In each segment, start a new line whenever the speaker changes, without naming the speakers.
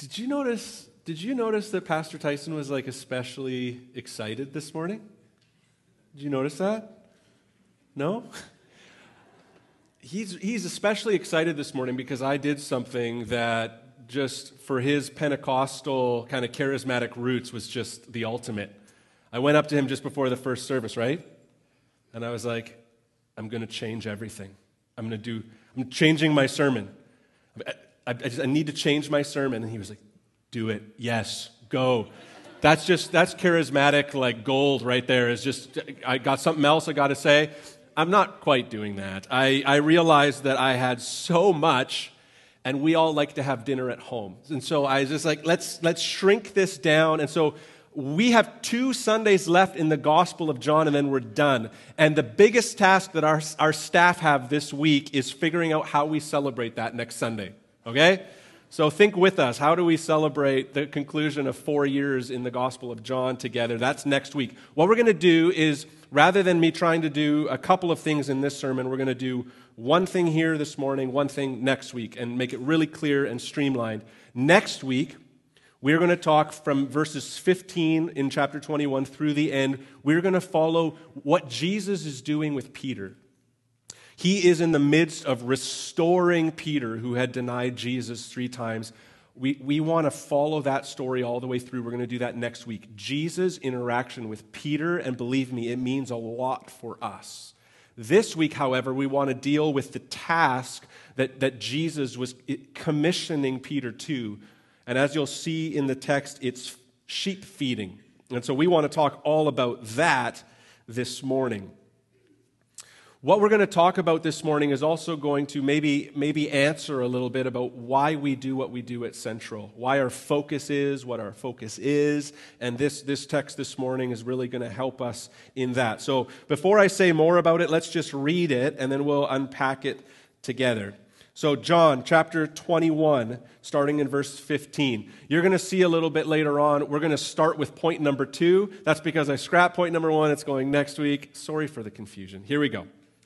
Did you notice? Did you notice that Pastor Tyson was like especially excited this morning? Did you notice that? No? He's, he's especially excited this morning because I did something that just for his Pentecostal kind of charismatic roots was just the ultimate. I went up to him just before the first service, right? And I was like, I'm going to change everything. I'm going to do, I'm changing my sermon. I, I, just, I need to change my sermon. And he was like, Do it. Yes, go. That's just, that's charismatic, like gold right there. Is just, I got something else I got to say. I'm not quite doing that. I, I realized that I had so much, and we all like to have dinner at home. And so I was just like, let's, let's shrink this down. And so we have two Sundays left in the Gospel of John, and then we're done. And the biggest task that our, our staff have this week is figuring out how we celebrate that next Sunday. Okay? So think with us. How do we celebrate the conclusion of four years in the Gospel of John together? That's next week. What we're going to do is, rather than me trying to do a couple of things in this sermon, we're going to do one thing here this morning, one thing next week, and make it really clear and streamlined. Next week, we're going to talk from verses 15 in chapter 21 through the end. We're going to follow what Jesus is doing with Peter. He is in the midst of restoring Peter, who had denied Jesus three times. We, we want to follow that story all the way through. We're going to do that next week. Jesus' interaction with Peter, and believe me, it means a lot for us. This week, however, we want to deal with the task that, that Jesus was commissioning Peter to. And as you'll see in the text, it's sheep feeding. And so we want to talk all about that this morning. What we're going to talk about this morning is also going to maybe, maybe answer a little bit about why we do what we do at Central, why our focus is, what our focus is, and this, this text this morning is really going to help us in that. So before I say more about it, let's just read it and then we'll unpack it together. So, John chapter 21, starting in verse 15. You're going to see a little bit later on, we're going to start with point number two. That's because I scrapped point number one. It's going next week. Sorry for the confusion. Here we go.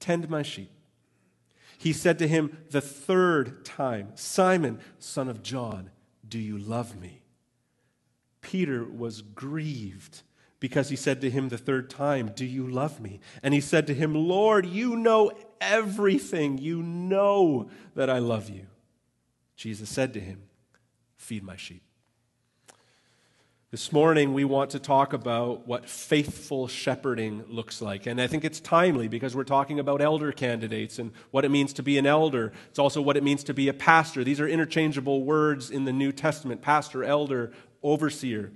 Tend my sheep. He said to him the third time, Simon, son of John, do you love me? Peter was grieved because he said to him the third time, Do you love me? And he said to him, Lord, you know everything. You know that I love you. Jesus said to him, Feed my sheep. This morning, we want to talk about what faithful shepherding looks like. And I think it's timely because we're talking about elder candidates and what it means to be an elder. It's also what it means to be a pastor. These are interchangeable words in the New Testament pastor, elder, overseer.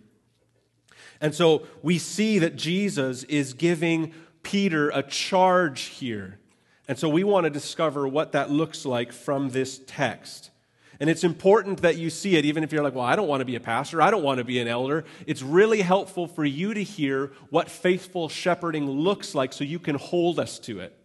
And so we see that Jesus is giving Peter a charge here. And so we want to discover what that looks like from this text. And it's important that you see it, even if you're like, well, I don't want to be a pastor, I don't want to be an elder. It's really helpful for you to hear what faithful shepherding looks like so you can hold us to it.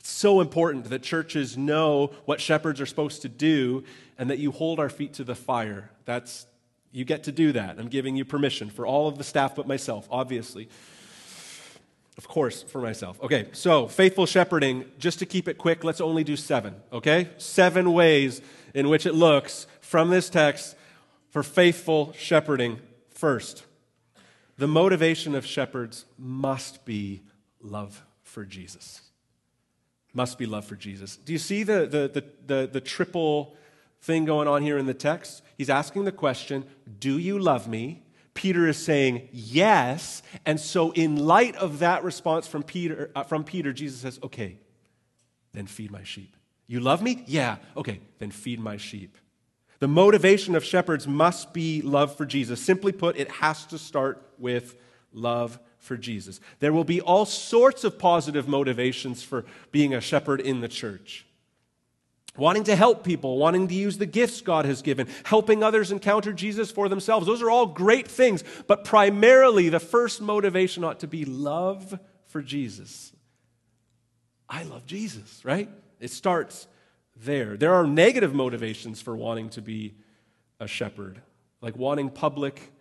It's so important that churches know what shepherds are supposed to do and that you hold our feet to the fire. That's, you get to do that. I'm giving you permission for all of the staff but myself, obviously. Of course, for myself. Okay, so faithful shepherding, just to keep it quick, let's only do seven, okay? Seven ways in which it looks from this text for faithful shepherding. First, the motivation of shepherds must be love for Jesus. Must be love for Jesus. Do you see the, the, the, the, the triple thing going on here in the text? He's asking the question Do you love me? Peter is saying yes. And so, in light of that response from Peter, uh, from Peter, Jesus says, Okay, then feed my sheep. You love me? Yeah. Okay, then feed my sheep. The motivation of shepherds must be love for Jesus. Simply put, it has to start with love for Jesus. There will be all sorts of positive motivations for being a shepherd in the church. Wanting to help people, wanting to use the gifts God has given, helping others encounter Jesus for themselves. Those are all great things, but primarily the first motivation ought to be love for Jesus. I love Jesus, right? It starts there. There are negative motivations for wanting to be a shepherd, like wanting public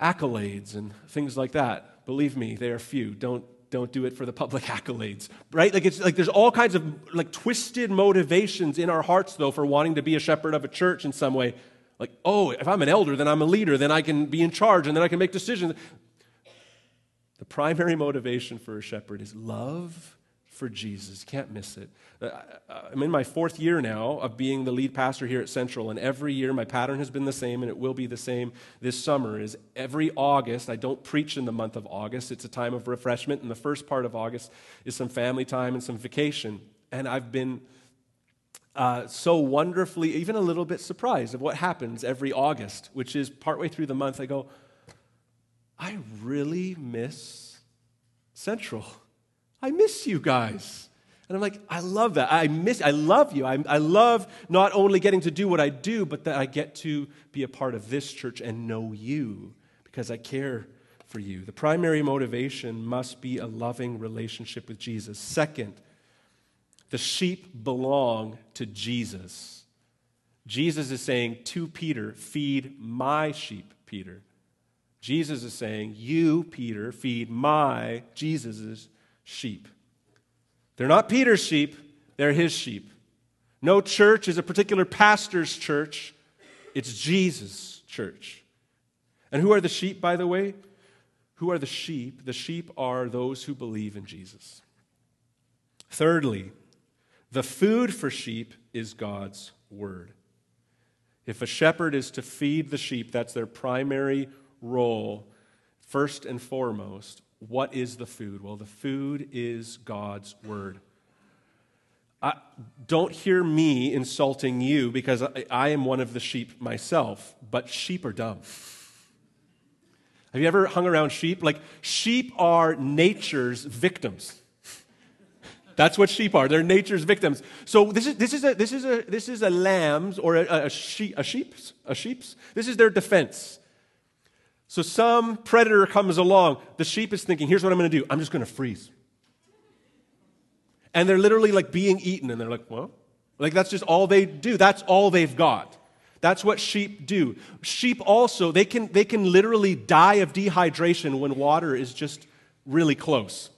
accolades and things like that. Believe me, they are few. Don't don't do it for the public accolades right? Like it's like there's all kinds of like twisted motivations in our hearts though for wanting to be a shepherd of a church in some way. Like oh if i'm an elder then i'm a leader then i can be in charge and then i can make decisions. The primary motivation for a shepherd is love for Jesus. Can't miss it. Uh, I'm in my fourth year now of being the lead pastor here at Central, and every year my pattern has been the same, and it will be the same this summer. Is every August I don't preach in the month of August. It's a time of refreshment, and the first part of August is some family time and some vacation. And I've been uh, so wonderfully, even a little bit surprised of what happens every August, which is partway through the month. I go, I really miss Central. I miss you guys. And I'm like, I love that. I miss, I love you. I, I love not only getting to do what I do, but that I get to be a part of this church and know you because I care for you. The primary motivation must be a loving relationship with Jesus. Second, the sheep belong to Jesus. Jesus is saying to Peter, Feed my sheep, Peter. Jesus is saying, You, Peter, feed my, Jesus's sheep. They're not Peter's sheep, they're his sheep. No church is a particular pastor's church, it's Jesus' church. And who are the sheep, by the way? Who are the sheep? The sheep are those who believe in Jesus. Thirdly, the food for sheep is God's word. If a shepherd is to feed the sheep, that's their primary role, first and foremost. What is the food? Well, the food is God's word. I, don't hear me insulting you because I, I am one of the sheep myself, but sheep are dumb. Have you ever hung around sheep? Like, sheep are nature's victims. That's what sheep are. They're nature's victims. So this is, this is, a, this is, a, this is a lamb's or a, a, sheep, a sheep's, a sheep's. This is their defense. So some predator comes along. The sheep is thinking, here's what I'm going to do I'm just going to freeze. And they're literally like being eaten. And they're like, well, like that's just all they do. That's all they've got. That's what sheep do. Sheep also, they can, they can literally die of dehydration when water is just really close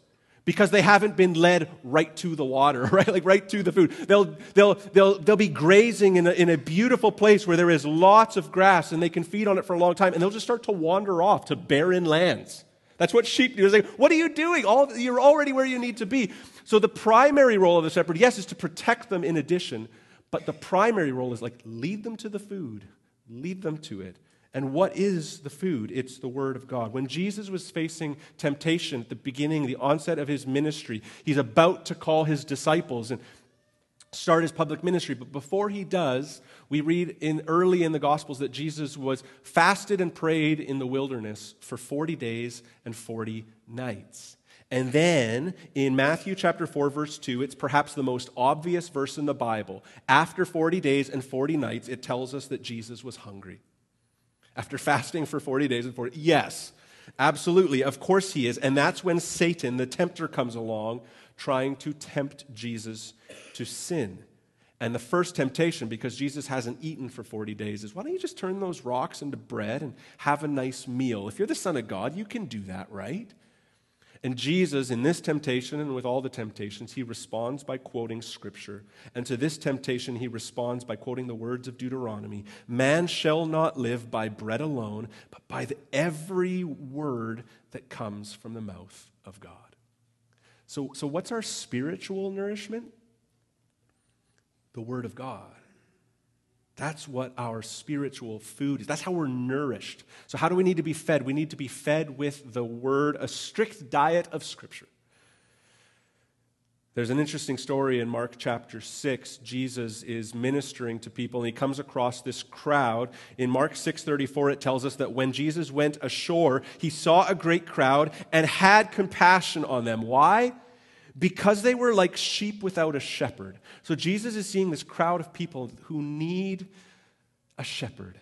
because they haven't been led right to the water, right? Like right to the food. They'll, they'll, they'll, they'll be grazing in a, in a beautiful place where there is lots of grass and they can feed on it for a long time and they'll just start to wander off to barren lands. That's what sheep do. It's like, what are you doing? All, you're already where you need to be. So the primary role of the shepherd, yes, is to protect them in addition, but the primary role is like lead them to the food, lead them to it. And what is the food? It's the Word of God. When Jesus was facing temptation at the beginning, the onset of his ministry, he's about to call his disciples and start his public ministry. But before he does, we read in early in the Gospels that Jesus was fasted and prayed in the wilderness for 40 days and 40 nights. And then in Matthew chapter 4, verse 2, it's perhaps the most obvious verse in the Bible. After 40 days and 40 nights, it tells us that Jesus was hungry after fasting for 40 days and 40 yes absolutely of course he is. And that's when satan the tempter comes along trying to tempt jesus to sin. And the first temptation because jesus hasn't eaten for 40 days is why don't you just turn those rocks into bread and have a nice meal? If you're the son of god you can do that right and Jesus, in this temptation and with all the temptations, he responds by quoting scripture. And to this temptation, he responds by quoting the words of Deuteronomy Man shall not live by bread alone, but by the, every word that comes from the mouth of God. So, so, what's our spiritual nourishment? The Word of God. That's what our spiritual food is. That's how we're nourished. So, how do we need to be fed? We need to be fed with the Word, a strict diet of Scripture. There's an interesting story in Mark chapter 6. Jesus is ministering to people and he comes across this crowd. In Mark 6:34 it tells us that when Jesus went ashore, he saw a great crowd and had compassion on them. Why? Because they were like sheep without a shepherd. So Jesus is seeing this crowd of people who need a shepherd.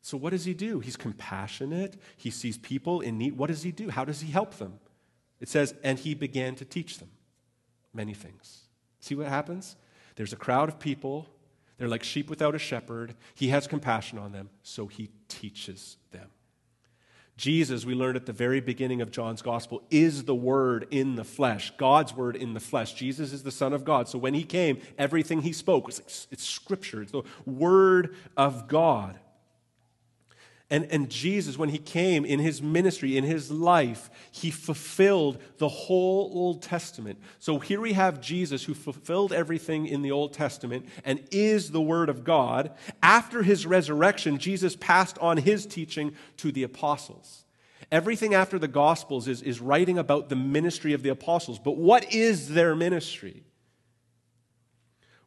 So, what does he do? He's compassionate. He sees people in need. What does he do? How does he help them? It says, and he began to teach them many things. See what happens? There's a crowd of people. They're like sheep without a shepherd. He has compassion on them, so he teaches them. Jesus, we learned at the very beginning of John's gospel, is the Word in the flesh, God's Word in the flesh. Jesus is the Son of God. So when he came, everything he spoke was it's Scripture, it's the Word of God. And, and Jesus, when he came in his ministry, in his life, he fulfilled the whole Old Testament. So here we have Jesus who fulfilled everything in the Old Testament and is the Word of God. After his resurrection, Jesus passed on his teaching to the apostles. Everything after the Gospels is, is writing about the ministry of the apostles. But what is their ministry?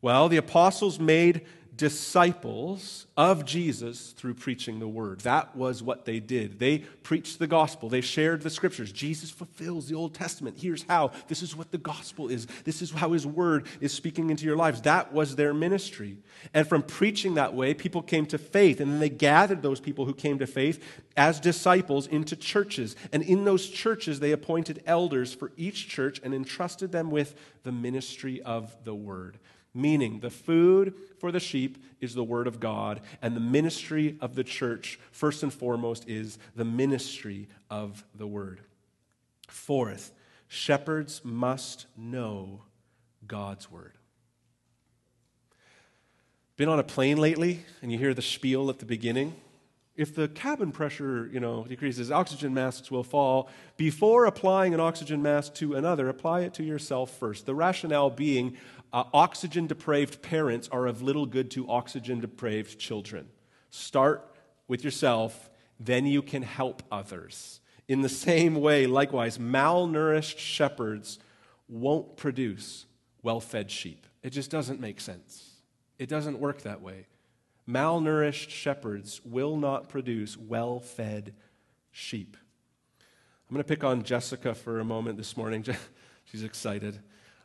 Well, the apostles made disciples of Jesus through preaching the word. That was what they did. They preached the gospel, they shared the scriptures. Jesus fulfills the Old Testament. Here's how. This is what the gospel is. This is how his word is speaking into your lives. That was their ministry. And from preaching that way, people came to faith. And then they gathered those people who came to faith as disciples into churches. And in those churches, they appointed elders for each church and entrusted them with the ministry of the word. Meaning, the food for the sheep is the Word of God, and the ministry of the church, first and foremost, is the ministry of the Word. Fourth, shepherds must know God's Word. Been on a plane lately, and you hear the spiel at the beginning? If the cabin pressure you know decreases oxygen masks will fall before applying an oxygen mask to another apply it to yourself first the rationale being uh, oxygen depraved parents are of little good to oxygen depraved children. Start with yourself, then you can help others. In the same way, likewise, malnourished shepherds won't produce well fed sheep. It just doesn't make sense. It doesn't work that way. Malnourished shepherds will not produce well fed sheep. I'm going to pick on Jessica for a moment this morning. She's excited.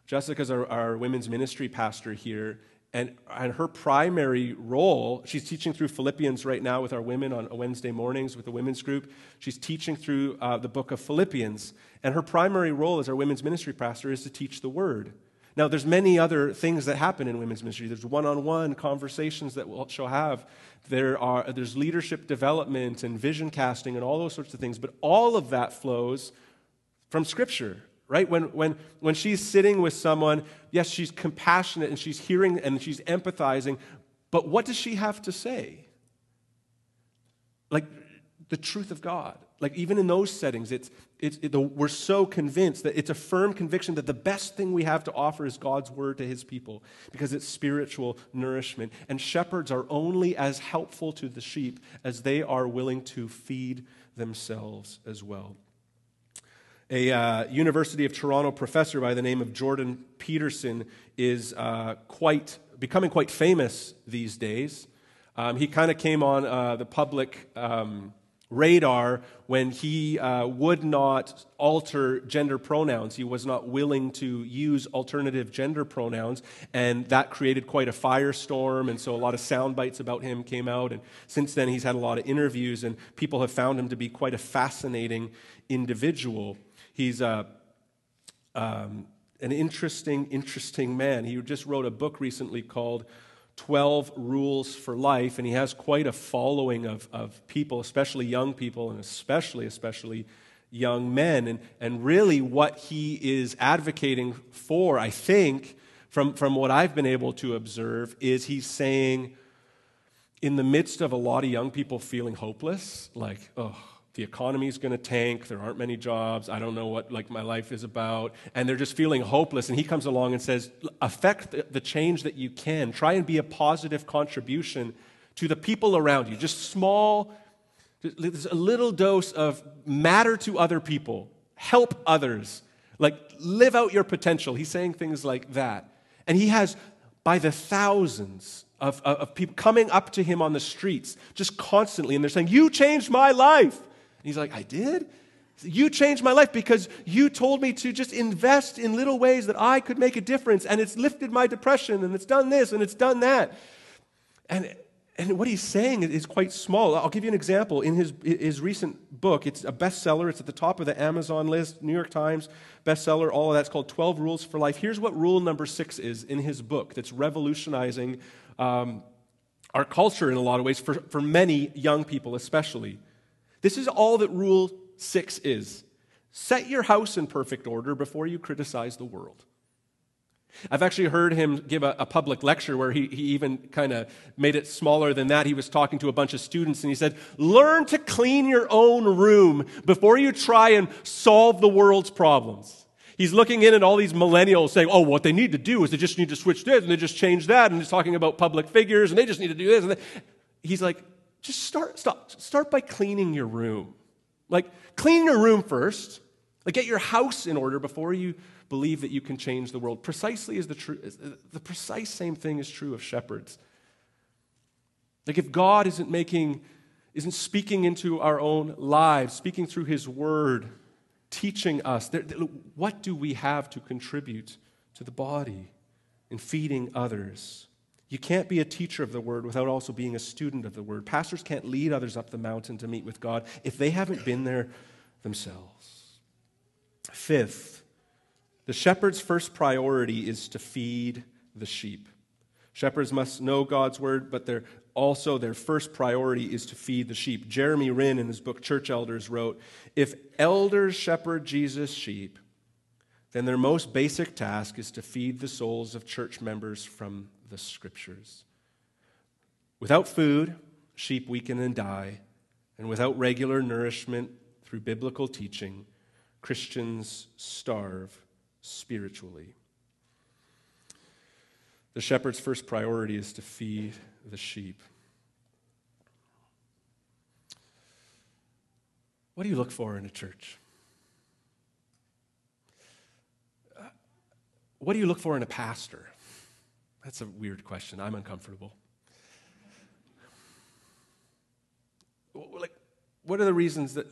Jessica's our, our women's ministry pastor here, and, and her primary role, she's teaching through Philippians right now with our women on Wednesday mornings with the women's group. She's teaching through uh, the book of Philippians. And her primary role as our women's ministry pastor is to teach the word. Now, there's many other things that happen in women's ministry. There's one-on-one conversations that we'll, she'll have. There are, there's leadership development and vision casting and all those sorts of things. But all of that flows from Scripture right? When, when, when she's sitting with someone, yes, she's compassionate and she's hearing and she's empathizing, but what does she have to say? Like the truth of God. Like even in those settings, it's, it's, it, we're so convinced that it's a firm conviction that the best thing we have to offer is God's word to his people because it's spiritual nourishment. And shepherds are only as helpful to the sheep as they are willing to feed themselves as well a uh, University of Toronto professor by the name of Jordan Peterson is uh, quite becoming quite famous these days. Um, he kind of came on uh, the public um, radar when he uh, would not alter gender pronouns. He was not willing to use alternative gender pronouns, and that created quite a firestorm. And so a lot of sound bites about him came out. And since then, he's had a lot of interviews, and people have found him to be quite a fascinating individual. He's a, um, an interesting, interesting man. He just wrote a book recently called 12 Rules for Life, and he has quite a following of, of people, especially young people, and especially, especially young men. And, and really, what he is advocating for, I think, from, from what I've been able to observe, is he's saying, in the midst of a lot of young people feeling hopeless, like, oh, the economy is going to tank there aren't many jobs i don't know what like my life is about and they're just feeling hopeless and he comes along and says affect the, change that you can. Try and be a positive contribution to the people around you. Just small just a little dose of matter to other people. Help others. Like live out your potential. He's saying things like that. And he has by the thousands of, of people coming up to him on the streets just constantly and they're saying you changed my life he's like, I did? You changed my life because you told me to just invest in little ways that I could make a difference, and it's lifted my depression, and it's done this, and it's done that. And, and what he's saying is quite small. I'll give you an example. In his, his recent book, it's a bestseller, it's at the top of the Amazon list, New York Times bestseller, all of that's called 12 Rules for Life. Here's what rule number six is in his book that's revolutionizing um, our culture in a lot of ways, for, for many young people especially. This is all that rule six is set your house in perfect order before you criticize the world. I've actually heard him give a, a public lecture where he, he even kind of made it smaller than that. He was talking to a bunch of students and he said, Learn to clean your own room before you try and solve the world's problems. He's looking in at all these millennials saying, Oh, what they need to do is they just need to switch this and they just change that. And he's talking about public figures and they just need to do this. And he's like, Just start, stop, start by cleaning your room. Like, clean your room first. Like, get your house in order before you believe that you can change the world. Precisely as the true, uh, the precise same thing is true of shepherds. Like if God isn't making, isn't speaking into our own lives, speaking through His Word, teaching us, what do we have to contribute to the body in feeding others? You can't be a teacher of the word without also being a student of the word. Pastors can't lead others up the mountain to meet with God if they haven't been there themselves. Fifth, the shepherd's first priority is to feed the sheep. Shepherds must know God's word, but their, also their first priority is to feed the sheep. Jeramie Rinne, in his book Church Elders, wrote If elders shepherd Jesus' sheep, then their most basic task is to feed the souls of church members from the scriptures. Without food, sheep weaken and die, and without regular nourishment through biblical teaching, Christians starve spiritually. The shepherd's first priority is to feed the sheep. What do you look for in a church? Uh, what do you look for in a pastor? That's a weird question. I'm uncomfortable. Like, what are the reasons that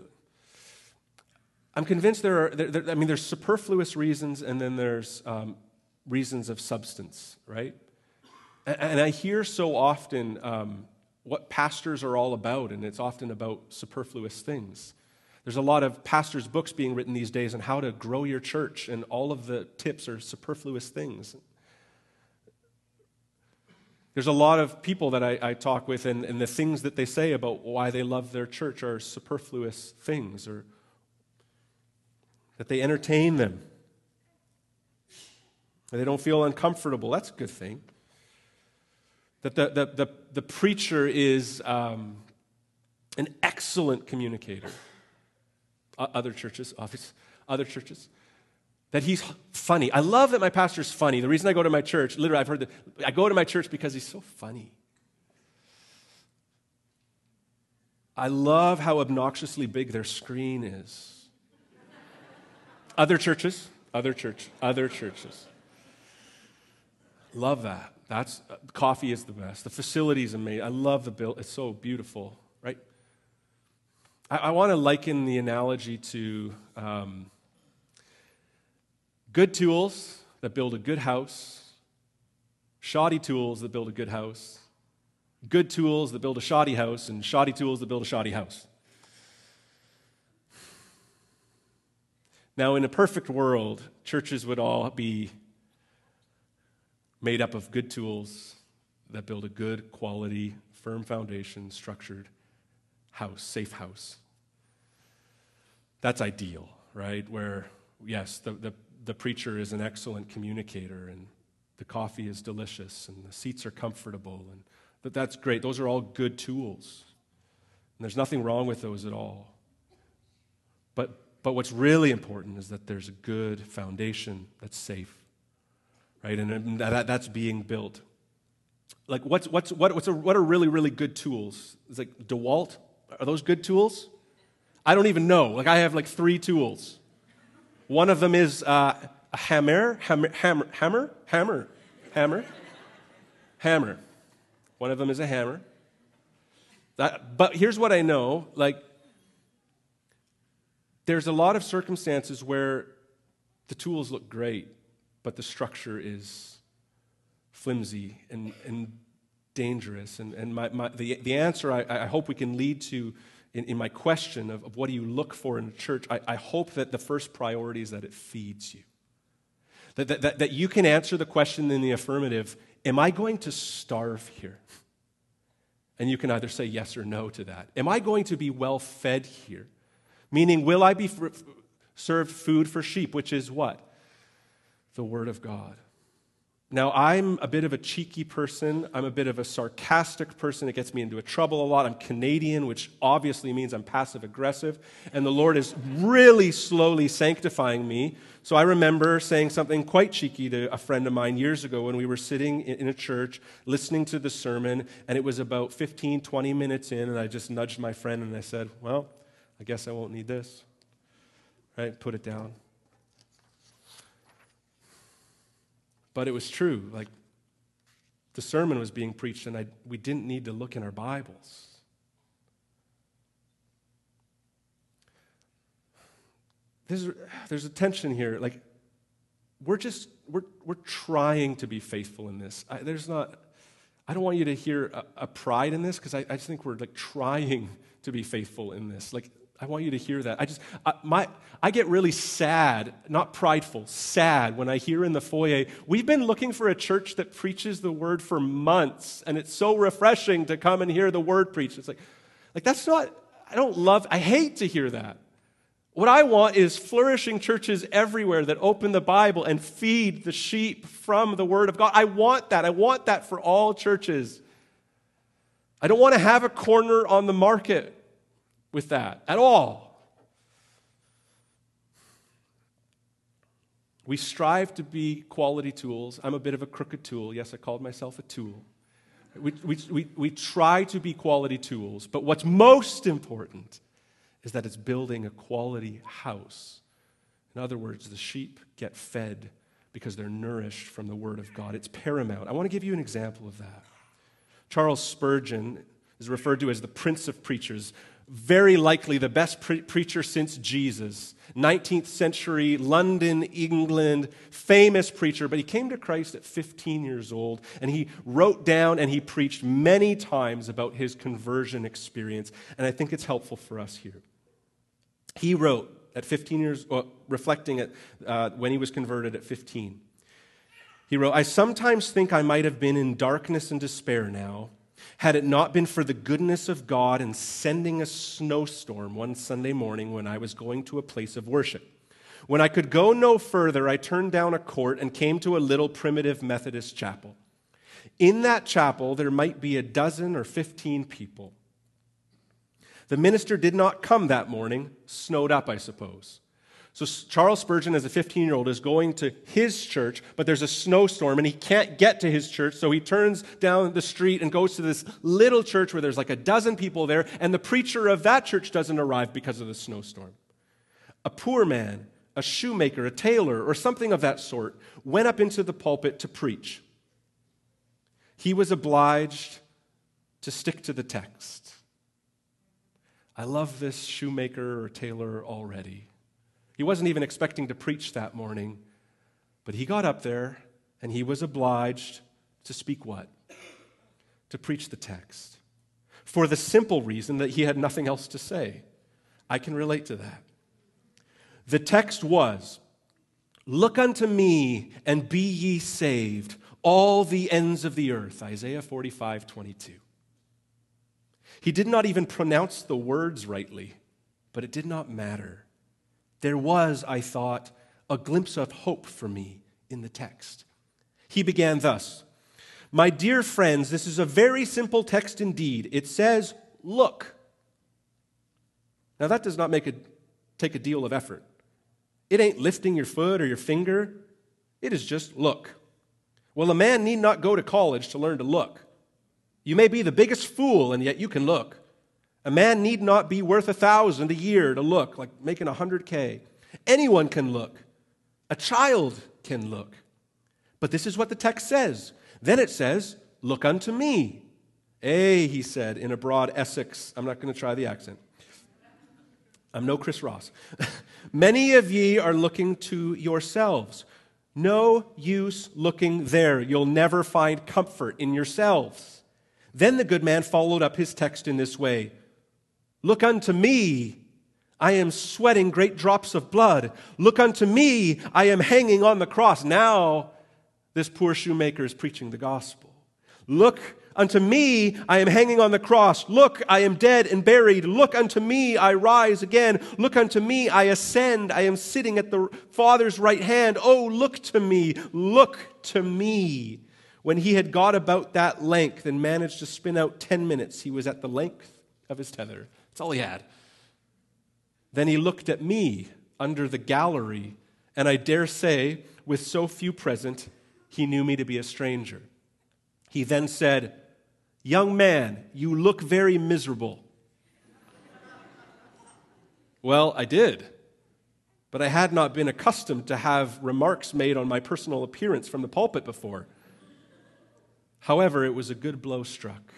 I'm convinced there are, there, there, I mean, there's superfluous reasons and then there's um, reasons of substance, right? And, and I hear so often um, what pastors are all about, and it's often about superfluous things. There's a lot of pastors' books being written these days on how to grow your church, and all of the tips are superfluous things. There's a lot of people that I, I talk with, and, and the things that they say about why they love their church are superfluous things or that they entertain them. They don't feel uncomfortable. That's a good thing. That the, the, the, the preacher is um, an excellent communicator. Other churches, obviously, other churches. That he's funny. I love that my pastor's funny. The reason I go to my church, literally, I've heard that I go to my church because he's so funny. I love how obnoxiously big their screen is. Other churches, other church, other churches. Love that. That's uh, coffee is the best. The facility is amazing. I love the build. It's so beautiful, right? I, I want to liken the analogy to um, good tools that build a good house, shoddy tools that build a good house, good tools that build a shoddy house, and shoddy tools that build a shoddy house. Now, in a perfect world, churches would all be made up of good tools that build a good, quality, firm foundation, structured house, safe house. That's ideal, right? Where, yes, the, the, the preacher is an excellent communicator and the coffee is delicious and the seats are comfortable and but that's great. Those are all good tools. And there's nothing wrong with those at all. But but what's really important is that there's a good foundation that's safe, right? And that, that's being built. Like, what's, what's, what, what's a, what are really, really good tools? It's like DeWalt. Are those good tools? I don't even know. Like, I have like three tools. One of them is uh, a hammer, hammer, hammer, hammer, hammer, hammer, hammer. One of them is a hammer. That, but here's what I know like, there's a lot of circumstances where the tools look great, but the structure is flimsy and, and dangerous. And, and my, my, the, the answer I, I hope we can lead to in, in my question of, of what do you look for in a church, I, I hope that the first priority is that it feeds you. That, that, that, that you can answer the question in the affirmative Am I going to starve here? And you can either say yes or no to that. Am I going to be well fed here? Meaning, will I be f- served food for sheep, which is what? The Word of God. Now, I'm a bit of a cheeky person. I'm a bit of a sarcastic person. It gets me into trouble a lot. I'm Canadian, which obviously means I'm passive aggressive. And the Lord is really slowly sanctifying me. So I remember saying something quite cheeky to a friend of mine years ago when we were sitting in a church listening to the sermon. And it was about 15, 20 minutes in. And I just nudged my friend and I said, Well, I guess I won't need this. Right? Put it down. But it was true. Like, the sermon was being preached, and I, we didn't need to look in our Bibles. There's, there's a tension here. Like, we're just, we're, we're trying to be faithful in this. I, there's not, I don't want you to hear a, a pride in this because I, I just think we're like trying to be faithful in this. Like, I want you to hear that. I just, I, my, I get really sad, not prideful, sad when I hear in the foyer, we've been looking for a church that preaches the word for months, and it's so refreshing to come and hear the word preached. It's like, like that's not, I don't love, I hate to hear that. What I want is flourishing churches everywhere that open the Bible and feed the sheep from the Word of God. I want that. I want that for all churches. I don't want to have a corner on the market with that at all. We strive to be quality tools. I'm a bit of a crooked tool. Yes, I called myself a tool. We, we, we, we try to be quality tools, but what's most important is that it's building a quality house. In other words, the sheep get fed because they're nourished from the Word of God. It's paramount. I want to give you an example of that. Charles Spurgeon is referred to as the Prince of Preachers very likely the best pre- preacher since Jesus. 19th century, London, England, famous preacher, but he came to Christ at 15 years old and he wrote down and he preached many times about his conversion experience. And I think it's helpful for us here. He wrote at 15 years, well, reflecting at uh, when he was converted at 15. He wrote, I sometimes think I might have been in darkness and despair now had it not been for the goodness of God in sending a snowstorm one Sunday morning when I was going to a place of worship. When I could go no further, I turned down a court and came to a little primitive Methodist chapel. In that chapel, there might be a dozen or 15 people. The minister did not come that morning, snowed up, I suppose. So Charles Spurgeon, as a 15 year old, is going to his church, but there's a snowstorm and he can't get to his church. So he turns down the street and goes to this little church where there's like a dozen people there, and the preacher of that church doesn't arrive because of the snowstorm. A poor man, a shoemaker, a tailor, or something of that sort, went up into the pulpit to preach. He was obliged to stick to the text. I love this shoemaker or tailor already. He wasn't even expecting to preach that morning, but he got up there and he was obliged to speak what? To preach the text. For the simple reason that he had nothing else to say. I can relate to that. The text was Look unto me and be ye saved, all the ends of the earth. Isaiah 45 22. He did not even pronounce the words rightly, but it did not matter there was, I thought, a glimpse of hope for me in the text. He began thus My dear friends, this is a very simple text indeed. It says, Look. Now, that does not make it take a deal of effort. It ain't lifting your foot or your finger, it is just look. Well, a man need not go to college to learn to look. You may be the biggest fool, and yet you can look. A man need not be worth a thousand a year to look, like making a hundred K. Anyone can look. A child can look. But this is what the text says. Then it says, Look unto me. Eh, he said in a broad Essex, I'm not going to try the accent. I'm no Chris Ross. Many of ye are looking to yourselves. No use looking there. You'll never find comfort in yourselves. Then the good man followed up his text in this way Look unto me. I am sweating great drops of blood. Look unto me. I am hanging on the cross. Now, this poor shoemaker is preaching the gospel. Look unto me. I am hanging on the cross. Look, I am dead and buried. Look unto me. I rise again. Look unto me. I ascend. I am sitting at the Father's right hand. Oh, look to me. Look to me. When he had got about that length and managed to spin out 10 minutes, he was at the length of his tether. That's all he had. Then he looked at me under the gallery, and I dare say, with so few present, he knew me to be a stranger. He then said, Young man, you look very miserable. well, I did. But I had not been accustomed to have remarks made on my personal appearance from the pulpit before. However, it was a good blow struck.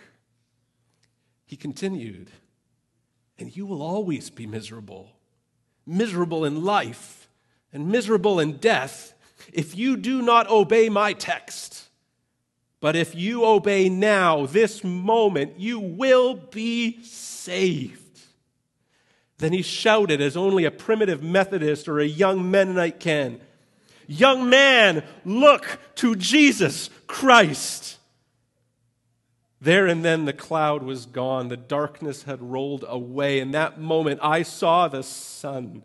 He continued, and you will always be miserable. Miserable in life and miserable in death if you do not obey my text. But if you obey now, this moment, you will be saved. Then he shouted as only a primitive Methodist or a young Mennonite can Young man, look to Jesus Christ. There and then the cloud was gone, the darkness had rolled away. In that moment, I saw the sun.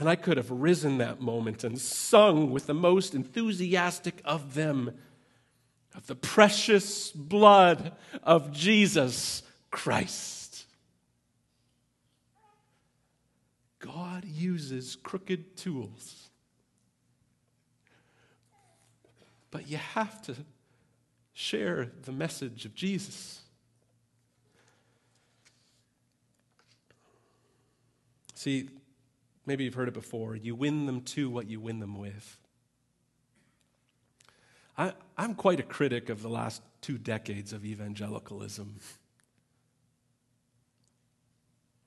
And I could have risen that moment and sung with the most enthusiastic of them of the precious blood of Jesus Christ. God uses crooked tools. But you have to share the message of Jesus. See, maybe you've heard it before. You win them to what you win them with. I, am quite a critic of the last two decades of evangelicalism.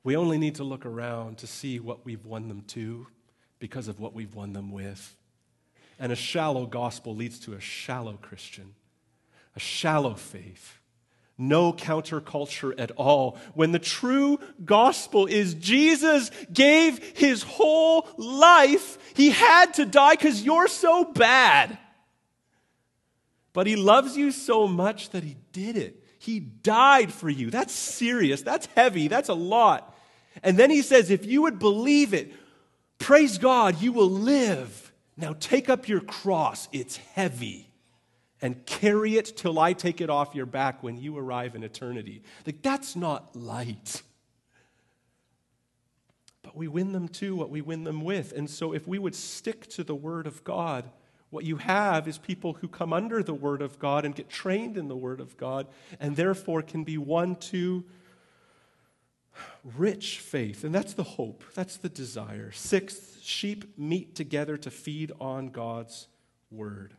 We only need to look around to see what we've won them to because of what we've won them with. And a shallow gospel leads to a shallow Christian a shallow faith, no counterculture at all. When the true gospel is Jesus gave his whole life, he had to die because you're so bad. But he loves you so much that he did it. He died for you. That's serious. That's heavy. That's a lot. And then he says, if you would believe it, praise God, you will live. Now take up your cross. It's heavy and carry it till I take it off your back when you arrive in eternity. Like, that's not light. But we win them to what we win them with. And so, if we would stick to the Word of God, what you have is people who come under the Word of God and get trained in the Word of God, and therefore can be won to rich faith. And that's the hope, that's the desire. Sixth, sheep meet together to feed on God's Word.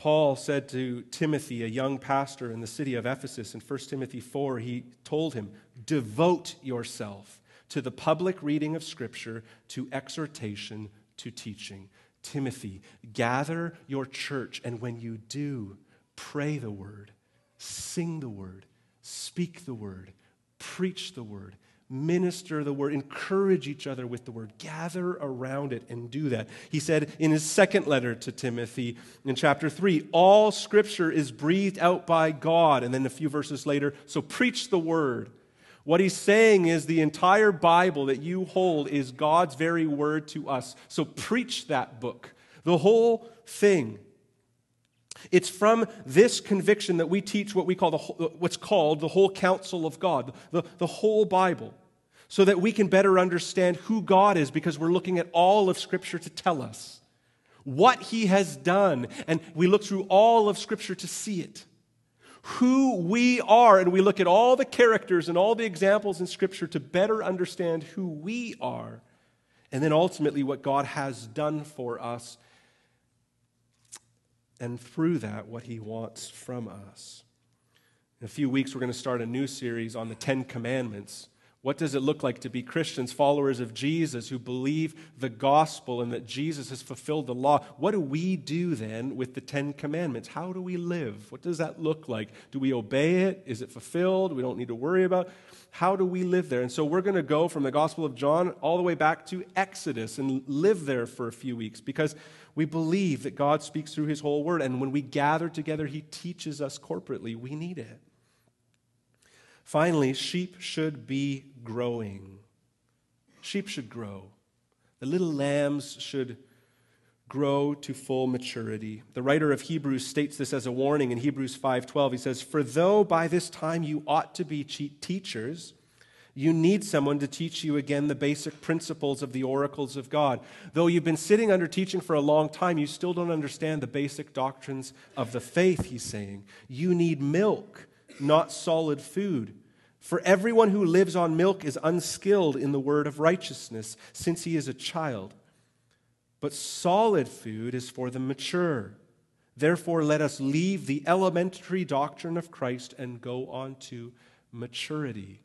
Paul said to Timothy, a young pastor in the city of Ephesus, in 1 Timothy 4, he told him, Devote yourself to the public reading of Scripture, to exhortation, to teaching. Timothy, gather your church, and when you do, pray the word, sing the word, speak the word, preach the word, minister the word, encourage each other with the word, gather around it and do that. He said in his second letter to Timothy in chapter 3, all scripture is breathed out by God. And then a few verses later, so preach the word. What he's saying is the entire Bible that you hold is God's very word to us. So preach that book, the whole thing. It's from this conviction that we teach what we call the, what's called the whole counsel of God, the, the whole Bible, so that we can better understand who God is because we're looking at all of Scripture to tell us what He has done. And we look through all of Scripture to see it. Who we are, and we look at all the characters and all the examples in Scripture to better understand who we are, and then ultimately what God has done for us and through that, what he wants from us. In a few weeks, we're going to start a new series on the Ten Commandments, What does it look like to be Christians, followers of Jesus, who believe the gospel and that Jesus has fulfilled the law? What do we do then with the Ten Commandments? How do we live? What does that look like? Do we obey it? Is it fulfilled? We don't need to worry about. How do we live there? And so we're going to go from the Gospel of John all the way back to Exodus and live there for a few weeks because we believe that God speaks through his whole word. And when we gather together, he teaches us corporately. We need it. Finally, sheep should be growing. Sheep should grow. The little lambs should grow to full maturity. The writer of Hebrews states this as a warning in Hebrews 5:12. He says, "For though by this time you ought to be teachers, you need someone to teach you again the basic principles of the oracles of God. Though you've been sitting under teaching for a long time, you still don't understand the basic doctrines of the faith," he's saying. You need milk, not solid food. For everyone who lives on milk is unskilled in the word of righteousness, since he is a child. But solid food is for the mature. Therefore, let us leave the elementary doctrine of Christ and go on to maturity.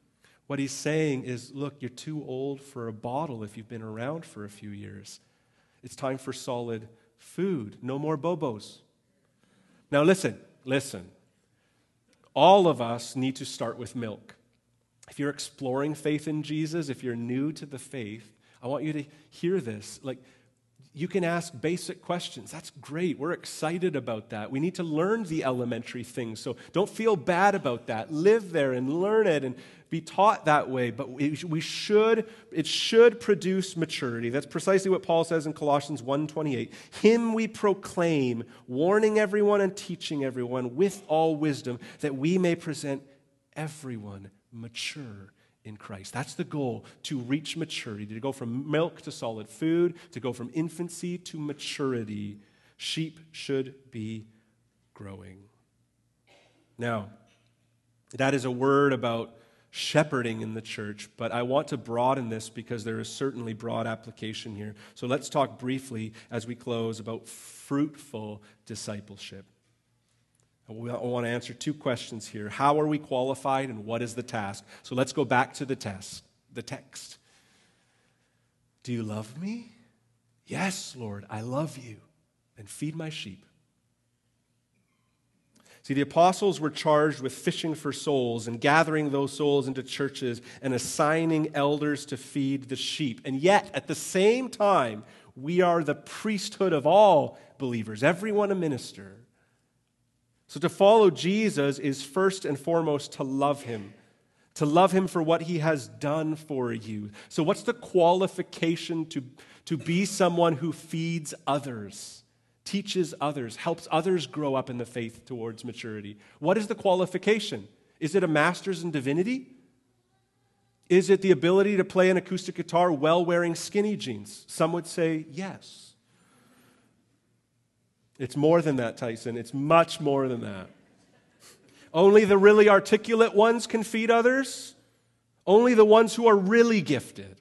What he's saying is look, you're too old for a bottle if you've been around for a few years. It's time for solid food. No more bobos. Now, listen, listen. All of us need to start with milk. If you're exploring faith in Jesus, if you're new to the faith, I want you to hear this. Like, you can ask basic questions. That's great. We're excited about that. We need to learn the elementary things. So don't feel bad about that. Live there and learn it and be taught that way. But we should, it should produce maturity. That's precisely what Paul says in Colossians 1.28. Him we proclaim, warning everyone and teaching everyone with all wisdom, that we may present everyone mature in Christ. That's the goal to reach maturity, to go from milk to solid food, to go from infancy to maturity. Sheep should be growing. Now, that is a word about shepherding in the church, but I want to broaden this because there is certainly broad application here. So let's talk briefly as we close about fruitful discipleship. I want to answer two questions here. How are we qualified and what is the task? So let's go back to the test, the text. Do you love me? Yes, Lord, I love you. And feed my sheep. See, the apostles were charged with fishing for souls and gathering those souls into churches and assigning elders to feed the sheep. And yet, at the same time, we are the priesthood of all believers, everyone a minister. So to follow Jesus is first and foremost to love him, to love him for what he has done for you. So, what's the qualification to, to be someone who feeds others, teaches others, helps others grow up in the faith towards maturity? What is the qualification? Is it a master's in divinity? Is it the ability to play an acoustic guitar while wearing skinny jeans? Some would say yes. It's more than that, Tyson. It's much more than that. Only the really articulate ones can feed others. Only the ones who are really gifted.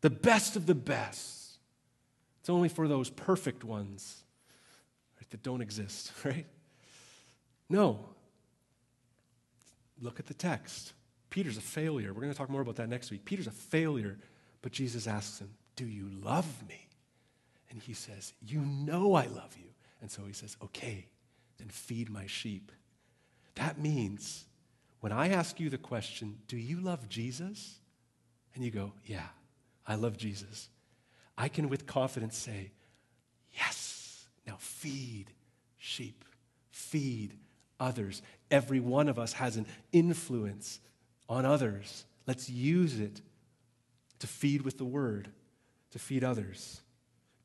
The best of the best. It's only for those perfect ones right, that don't exist, right? No. Look at the text. Peter's a failure. We're going to talk more about that next week. Peter's a failure, but Jesus asks him, Do you love me? And he says, You know I love you. And so he says, Okay, then feed my sheep. That means when I ask you the question, Do you love Jesus? And you go, Yeah, I love Jesus. I can with confidence say, Yes, now feed sheep, feed others. Every one of us has an influence on others. Let's use it to feed with the word, to feed others.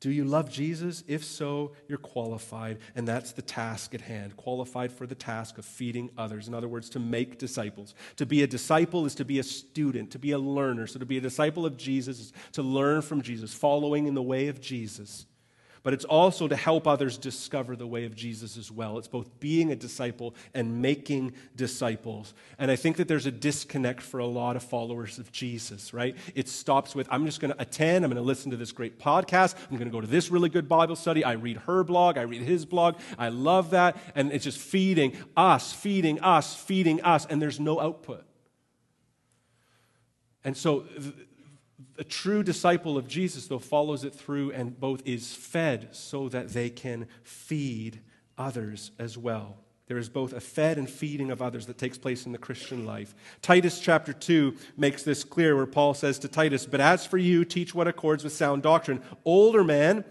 Do you love Jesus? If so, you're qualified, and that's the task at hand. Qualified for the task of feeding others. In other words, to make disciples. To be a disciple is to be a student, to be a learner. So to be a disciple of Jesus is to learn from Jesus, following in the way of Jesus but it's also to help others discover the way of Jesus as well. It's both being a disciple and making disciples. And I think that there's a disconnect for a lot of followers of Jesus, right? It stops with, I'm just going to attend, I'm going to listen to this great podcast, I'm going to go to this really good Bible study, I read her blog, I read his blog, I love that. And it's just feeding us, feeding us, feeding us, and there's no output. And so a true disciple of Jesus, though, follows it through and both is fed so that they can feed others as well. There is both a fed and feeding of others that takes place in the Christian life. Titus chapter 2 makes this clear, where Paul says to Titus, But as for you, teach what accords with sound doctrine. Older men,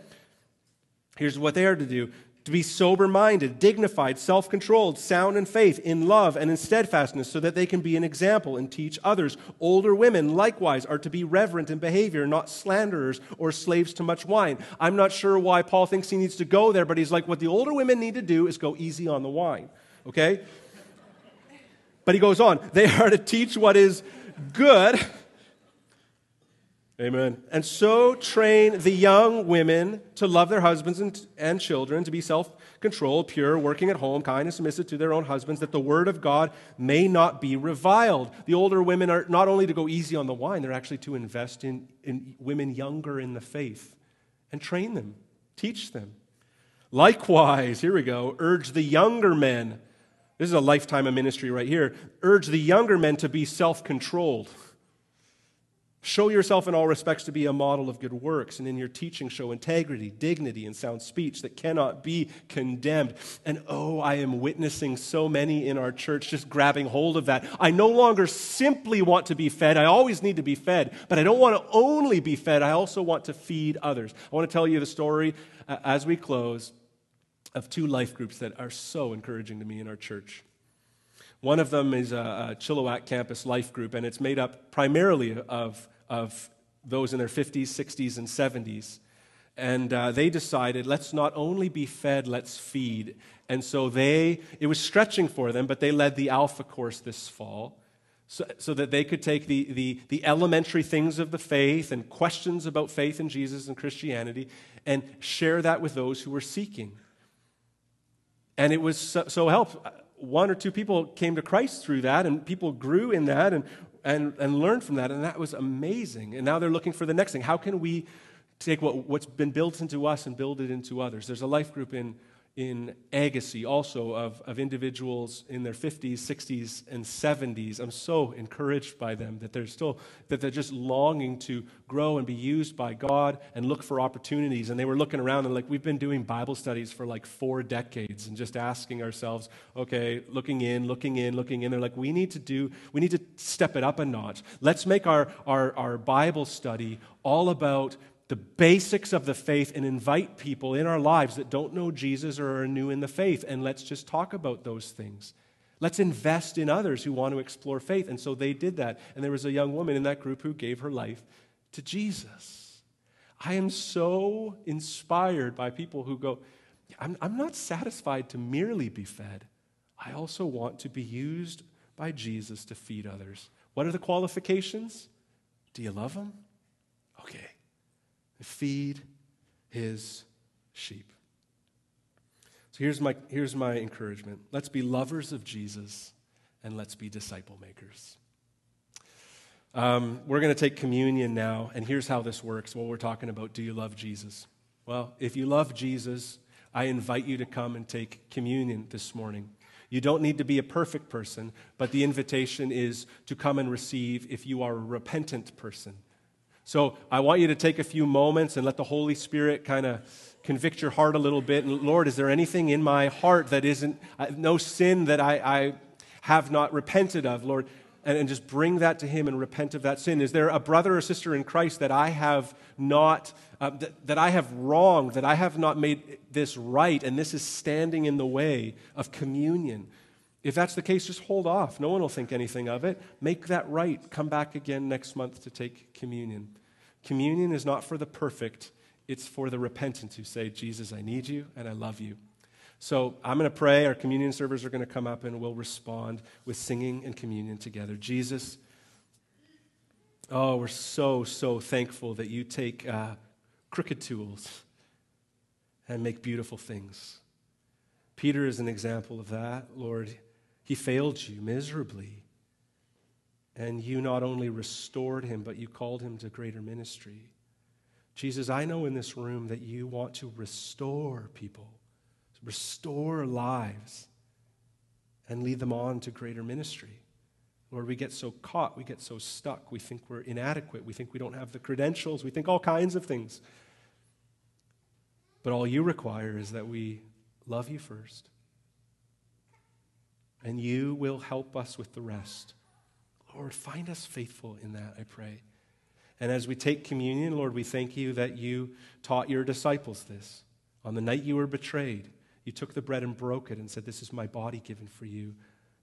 here's what they are to do to be sober minded, dignified, self controlled, sound in faith, in love, and in steadfastness, so that they can be an example and teach others. Older women, likewise, are to be reverent in behavior, not slanderers or slaves to much wine. I'm not sure why Paul thinks he needs to go there, but he's like, what the older women need to do is go easy on the wine, okay? But he goes on, they are to teach what is good Amen. And so train the young women to love their husbands and, and children, to be self controlled, pure, working at home, kind and submissive to their own husbands, that the word of God may not be reviled. The older women are not only to go easy on the wine, they're actually to invest in, in women younger in the faith and train them, teach them. Likewise, here we go, urge the younger men. This is a lifetime of ministry right here. Urge the younger men to be self controlled Show yourself in all respects to be a model of good works, and in your teaching, show integrity, dignity, and sound speech that cannot be condemned. And oh, I am witnessing so many in our church just grabbing hold of that. I no longer simply want to be fed, I always need to be fed, but I don't want to only be fed, I also want to feed others. I want to tell you the story uh, as we close of two life groups that are so encouraging to me in our church. One of them is a, a Chilliwack campus life group, and it's made up primarily of of those in their 50s, 60s, and 70s. And uh, they decided, let's not only be fed, let's feed. And so they, it was stretching for them, but they led the Alpha course this fall so, so that they could take the, the, the elementary things of the faith and questions about faith in Jesus and Christianity and share that with those who were seeking. And it was so, so helpful. One or two people came to Christ through that, and people grew in that, and and, and learned from that. And that was amazing. And now they're looking for the next thing. How can we take what, what's been built into us and build it into others? There's a life group in in Agassiz also of, of individuals in their 50s, 60s, and 70s. I'm so encouraged by them that they're still, that they're just longing to grow and be used by God and look for opportunities. And they were looking around and like, we've been doing Bible studies for like four decades and just asking ourselves, okay, looking in, looking in, looking in. They're like, we need to do, we need to step it up a notch. Let's make our, our, our Bible study all about the basics of the faith and invite people in our lives that don't know Jesus or are new in the faith. And let's just talk about those things. Let's invest in others who want to explore faith. And so they did that. And there was a young woman in that group who gave her life to Jesus. I am so inspired by people who go, I'm, I'm not satisfied to merely be fed. I also want to be used by Jesus to feed others. What are the qualifications? Do you love him? Feed his sheep. So here's my, here's my encouragement let's be lovers of Jesus and let's be disciple makers. Um, we're going to take communion now, and here's how this works. What we're talking about do you love Jesus? Well, if you love Jesus, I invite you to come and take communion this morning. You don't need to be a perfect person, but the invitation is to come and receive if you are a repentant person. So I want you to take a few moments and let the Holy Spirit kind of convict your heart a little bit. And Lord, is there anything in my heart that isn't, uh, no sin that I, I have not repented of, Lord? And, and, just bring that to Him and repent of that sin. Is there a brother or sister in Christ that I have not, uh, that, that I have wronged, that I have not made this right, and this is standing in the way of communion? If that's the case, just hold off. No one will think anything of it. Make that right. Come back again next month to take communion. Communion is not for the perfect, it's for the repentant who say, Jesus, I need you and I love you. So I'm going to pray. Our communion servers are going to come up and we'll respond with singing and communion together. Jesus, oh, we're so, so thankful that you take uh, crooked tools and make beautiful things. Peter is an example of that, Lord. He failed you miserably. And you not only restored him, but you called him to greater ministry. Jesus, I know in this room that you want to restore people, restore lives, and lead them on to greater ministry. Lord, we get so caught, we get so stuck, we think we're inadequate, we think we don't have the credentials, we think all kinds of things. But all you require is that we love you first. And you will help us with the rest. Lord, find us faithful in that, I pray. And as we take communion, Lord, we thank you that you taught your disciples this. On the night you were betrayed, you took the bread and broke it and said, This is my body given for you.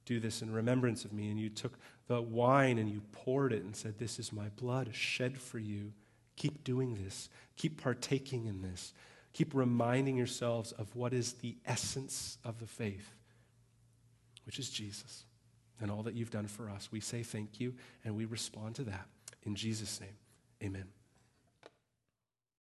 Do this in remembrance of me. And you took the wine and you poured it and said, This is my blood shed for you. Keep doing this. Keep partaking in this. Keep reminding yourselves of what is the essence of the faith, which is Jesus and all that you've done for us. We say thank you and we respond to that. In Jesus' name, amen.